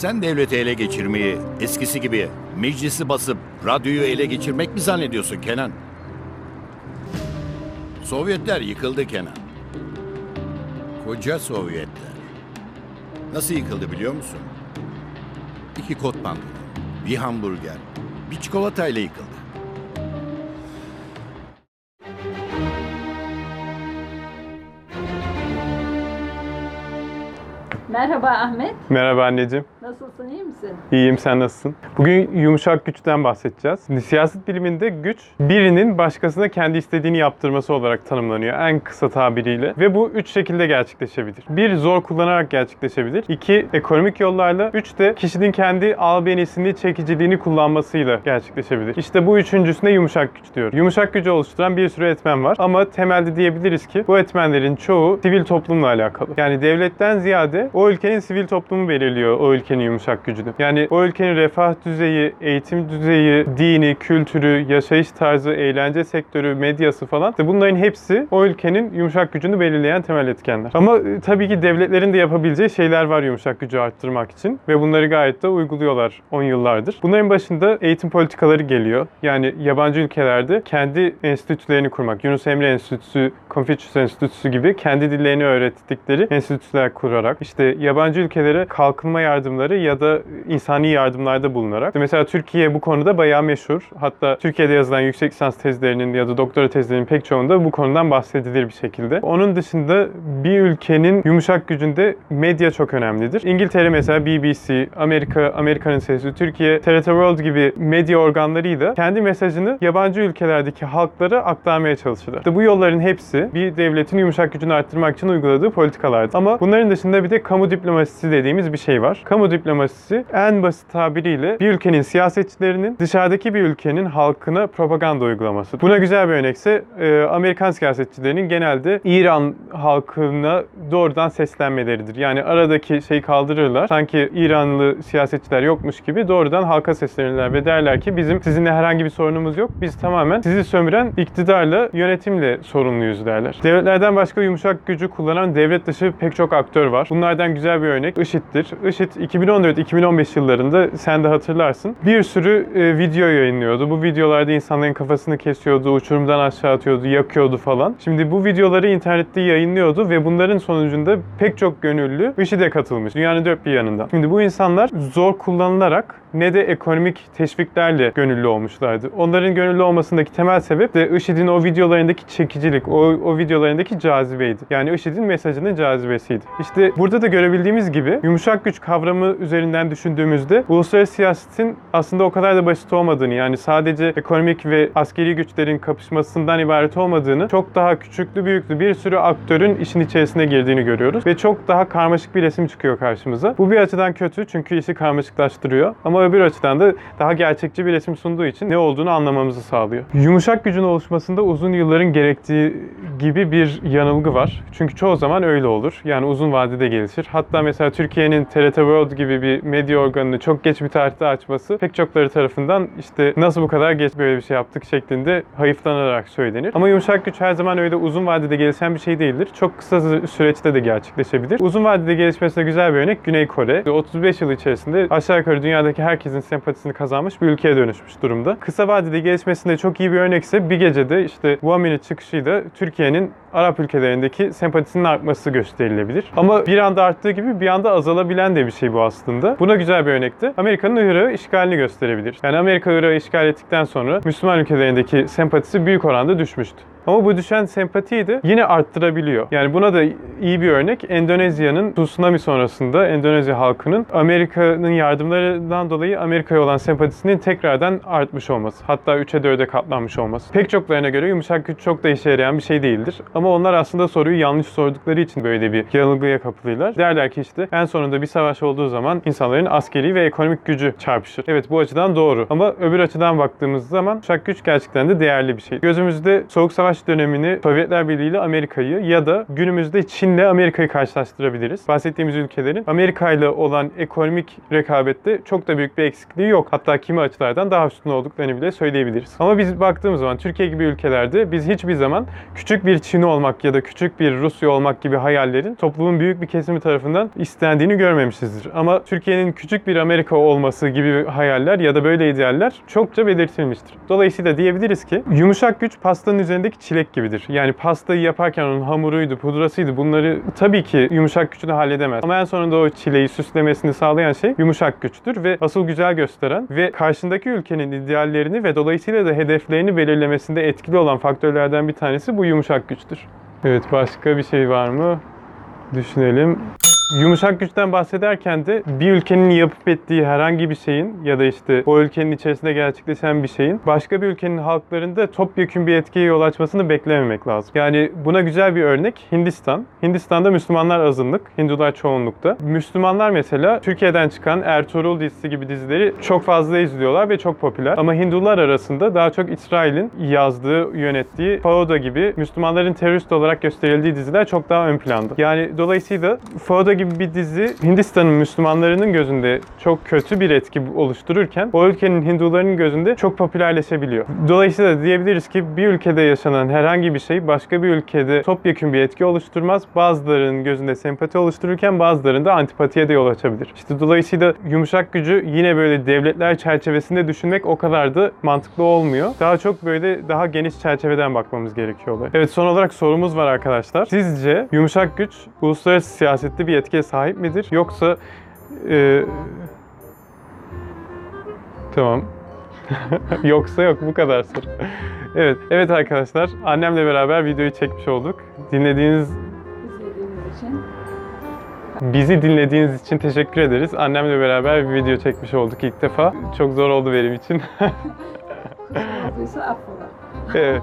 Sen devleti ele geçirmeyi eskisi gibi meclisi basıp radyoyu ele geçirmek mi zannediyorsun Kenan? Sovyetler yıkıldı Kenan. Koca Sovyetler. Nasıl yıkıldı biliyor musun? İki kot pantolon, bir hamburger, bir çikolatayla yıkıldı. Merhaba Ahmet. Merhaba anneciğim. Nasılsın, iyi misin? İyiyim, sen nasılsın? Bugün yumuşak güçten bahsedeceğiz. Siyaset biliminde güç, birinin başkasına kendi istediğini yaptırması olarak tanımlanıyor en kısa tabiriyle. Ve bu üç şekilde gerçekleşebilir. Bir, zor kullanarak gerçekleşebilir. İki, ekonomik yollarla. Üç de kişinin kendi albenisini, çekiciliğini kullanmasıyla gerçekleşebilir. İşte bu üçüncüsüne yumuşak güç diyor. Yumuşak gücü oluşturan bir sürü etmen var. Ama temelde diyebiliriz ki bu etmenlerin çoğu sivil toplumla alakalı. Yani devletten ziyade o ülkenin sivil toplumu belirliyor o ülkenin yumuşak gücünü. Yani o ülkenin refah düzeyi, eğitim düzeyi, dini, kültürü, yaşayış tarzı, eğlence sektörü, medyası falan. İşte bunların hepsi o ülkenin yumuşak gücünü belirleyen temel etkenler. Ama e, tabii ki devletlerin de yapabileceği şeyler var yumuşak gücü arttırmak için ve bunları gayet de uyguluyorlar 10 yıllardır. Bunların başında eğitim politikaları geliyor. Yani yabancı ülkelerde kendi enstitülerini kurmak. Yunus Emre Enstitüsü, Confucius Enstitüsü gibi kendi dillerini öğrettikleri enstitüler kurarak işte yabancı ülkelere kalkınma yardımları ya da insani yardımlarda bulunarak. Mesela Türkiye bu konuda bayağı meşhur. Hatta Türkiye'de yazılan yüksek lisans tezlerinin ya da doktora tezlerinin pek çoğunda bu konudan bahsedilir bir şekilde. Onun dışında bir ülkenin yumuşak gücünde medya çok önemlidir. İngiltere mesela BBC, Amerika, Amerika'nın Sesi, Türkiye, TRT World gibi medya organlarıyla kendi mesajını yabancı ülkelerdeki halklara aktarmaya çalışırlar. İşte bu yolların hepsi bir devletin yumuşak gücünü arttırmak için uyguladığı politikalardır. Ama bunların dışında bir de kamu diplomasisi dediğimiz bir şey var. Kamu diplomasisi en basit tabiriyle bir ülkenin siyasetçilerinin dışarıdaki bir ülkenin halkına propaganda uygulaması. Buna güzel bir örnekse e, Amerikan siyasetçilerinin genelde İran halkına doğrudan seslenmeleridir. Yani aradaki şeyi kaldırırlar. Sanki İranlı siyasetçiler yokmuş gibi doğrudan halka seslenirler ve derler ki bizim sizinle herhangi bir sorunumuz yok. Biz tamamen sizi sömüren iktidarla, yönetimle sorumluyuz derler. Devletlerden başka yumuşak gücü kullanan devlet dışı pek çok aktör var. Bunlardan güzel bir örnek IŞİD'dir. IŞİD 2014-2015 yıllarında sen de hatırlarsın. Bir sürü e, video yayınlıyordu. Bu videolarda insanların kafasını kesiyordu, uçurumdan aşağı atıyordu, yakıyordu falan. Şimdi bu videoları internette yayınlıyordu ve bunların sonucunda pek çok gönüllü IŞİD'e katılmış. Dünyanın dört bir yanından. Şimdi bu insanlar zor kullanılarak ne de ekonomik teşviklerle gönüllü olmuşlardı. Onların gönüllü olmasındaki temel sebep de IŞİD'in o videolarındaki çekicilik, o, o videolarındaki cazibeydi. Yani IŞİD'in mesajının cazibesiydi. İşte burada da görebildiğimiz gibi yumuşak güç kavramı üzerinden düşündüğümüzde uluslararası siyasetin aslında o kadar da basit olmadığını yani sadece ekonomik ve askeri güçlerin kapışmasından ibaret olmadığını çok daha küçüklü büyüklü bir sürü aktörün işin içerisine girdiğini görüyoruz ve çok daha karmaşık bir resim çıkıyor karşımıza. Bu bir açıdan kötü çünkü işi karmaşıklaştırıyor ama öbür açıdan da daha gerçekçi bir resim sunduğu için ne olduğunu anlamamızı sağlıyor. Yumuşak gücün oluşmasında uzun yılların gerektiği gibi bir yanılgı var. Çünkü çoğu zaman öyle olur. Yani uzun vadede gelişir. Hatta mesela Türkiye'nin TRT World gibi bir medya organını çok geç bir tarihte açması pek çokları tarafından işte nasıl bu kadar geç böyle bir şey yaptık şeklinde hayıflanarak söylenir. Ama yumuşak güç her zaman öyle uzun vadede gelişen bir şey değildir. Çok kısa süreçte de gerçekleşebilir. Uzun vadede gelişmesine güzel bir örnek Güney Kore. 35 yıl içerisinde aşağı yukarı dünyadaki herkesin sempatisini kazanmış bir ülkeye dönüşmüş durumda. Kısa vadede gelişmesinde çok iyi bir örnekse bir gecede işte One çıkışıyla Türkiye'nin Arap ülkelerindeki sempatisinin artması gösterilebilir. Ama bir anda arttığı gibi bir anda azalabilen de bir şey bu aslında. Buna güzel bir örnek de Amerika'nın Irak'ı işgalini gösterebilir. Yani Amerika Irak'ı işgal ettikten sonra Müslüman ülkelerindeki sempatisi büyük oranda düşmüştü. Ama bu düşen sempatiyi de yine arttırabiliyor. Yani buna da iyi bir örnek Endonezya'nın tsunami sonrasında Endonezya halkının Amerika'nın yardımlarından dolayı Amerika'ya olan sempatisinin tekrardan artmış olması. Hatta 3'e 4'e katlanmış olması. Pek çoklarına göre yumuşak güç çok da işe yarayan bir şey değildir. Ama onlar aslında soruyu yanlış sordukları için böyle bir yanılgıya kapılırlar. Derler ki işte en sonunda bir savaş olduğu zaman insanların askeri ve ekonomik gücü çarpışır. Evet bu açıdan doğru. Ama öbür açıdan baktığımız zaman yumuşak güç gerçekten de değerli bir şey. Gözümüzde soğuk savaş savaş dönemini Sovyetler Birliği ile Amerika'yı ya da günümüzde Çin'le Amerika'yı karşılaştırabiliriz. Bahsettiğimiz ülkelerin Amerika ile olan ekonomik rekabette çok da büyük bir eksikliği yok. Hatta kimi açılardan daha üstün olduklarını bile söyleyebiliriz. Ama biz baktığımız zaman Türkiye gibi ülkelerde biz hiçbir zaman küçük bir Çin olmak ya da küçük bir Rusya olmak gibi hayallerin toplumun büyük bir kesimi tarafından istendiğini görmemişizdir. Ama Türkiye'nin küçük bir Amerika olması gibi hayaller ya da böyle idealler çokça belirtilmiştir. Dolayısıyla diyebiliriz ki yumuşak güç pastanın üzerindeki çilek gibidir. Yani pastayı yaparken onun hamuruydu, pudrasıydı bunları tabii ki yumuşak güçle halledemez. Ama en sonunda o çileği süslemesini sağlayan şey yumuşak güçtür ve asıl güzel gösteren ve karşındaki ülkenin ideallerini ve dolayısıyla da hedeflerini belirlemesinde etkili olan faktörlerden bir tanesi bu yumuşak güçtür. Evet başka bir şey var mı? Düşünelim. Yumuşak güçten bahsederken de bir ülkenin yapıp ettiği herhangi bir şeyin ya da işte o ülkenin içerisinde gerçekleşen bir şeyin başka bir ülkenin halklarında topyekun bir etkiye yol açmasını beklememek lazım. Yani buna güzel bir örnek Hindistan. Hindistan'da Müslümanlar azınlık, Hindular çoğunlukta. Müslümanlar mesela Türkiye'den çıkan Ertuğrul dizisi gibi dizileri çok fazla izliyorlar ve çok popüler. Ama Hindular arasında daha çok İsrail'in yazdığı, yönettiği Fauda gibi Müslümanların terörist olarak gösterildiği diziler çok daha ön planda. Yani dolayısıyla Fauda gibi bir dizi Hindistan'ın Müslümanlarının gözünde çok kötü bir etki oluştururken o ülkenin Hindularının gözünde çok popülerleşebiliyor. Dolayısıyla diyebiliriz ki bir ülkede yaşanan herhangi bir şey başka bir ülkede topyekun bir etki oluşturmaz. Bazılarının gözünde sempati oluştururken bazılarında antipatiye de yol açabilir. İşte dolayısıyla yumuşak gücü yine böyle devletler çerçevesinde düşünmek o kadar da mantıklı olmuyor. Daha çok böyle daha geniş çerçeveden bakmamız gerekiyor. Evet son olarak sorumuz var arkadaşlar. Sizce yumuşak güç uluslararası siyasette bir etkiye sahip midir? Yoksa e, Tamam. Yoksa yok bu kadar soru. Evet, evet arkadaşlar annemle beraber videoyu çekmiş olduk. Dinlediğiniz için. Bizi dinlediğiniz için teşekkür ederiz. Annemle beraber bir video çekmiş olduk ilk defa. Çok zor oldu benim için. Kusur olduysa affola. evet.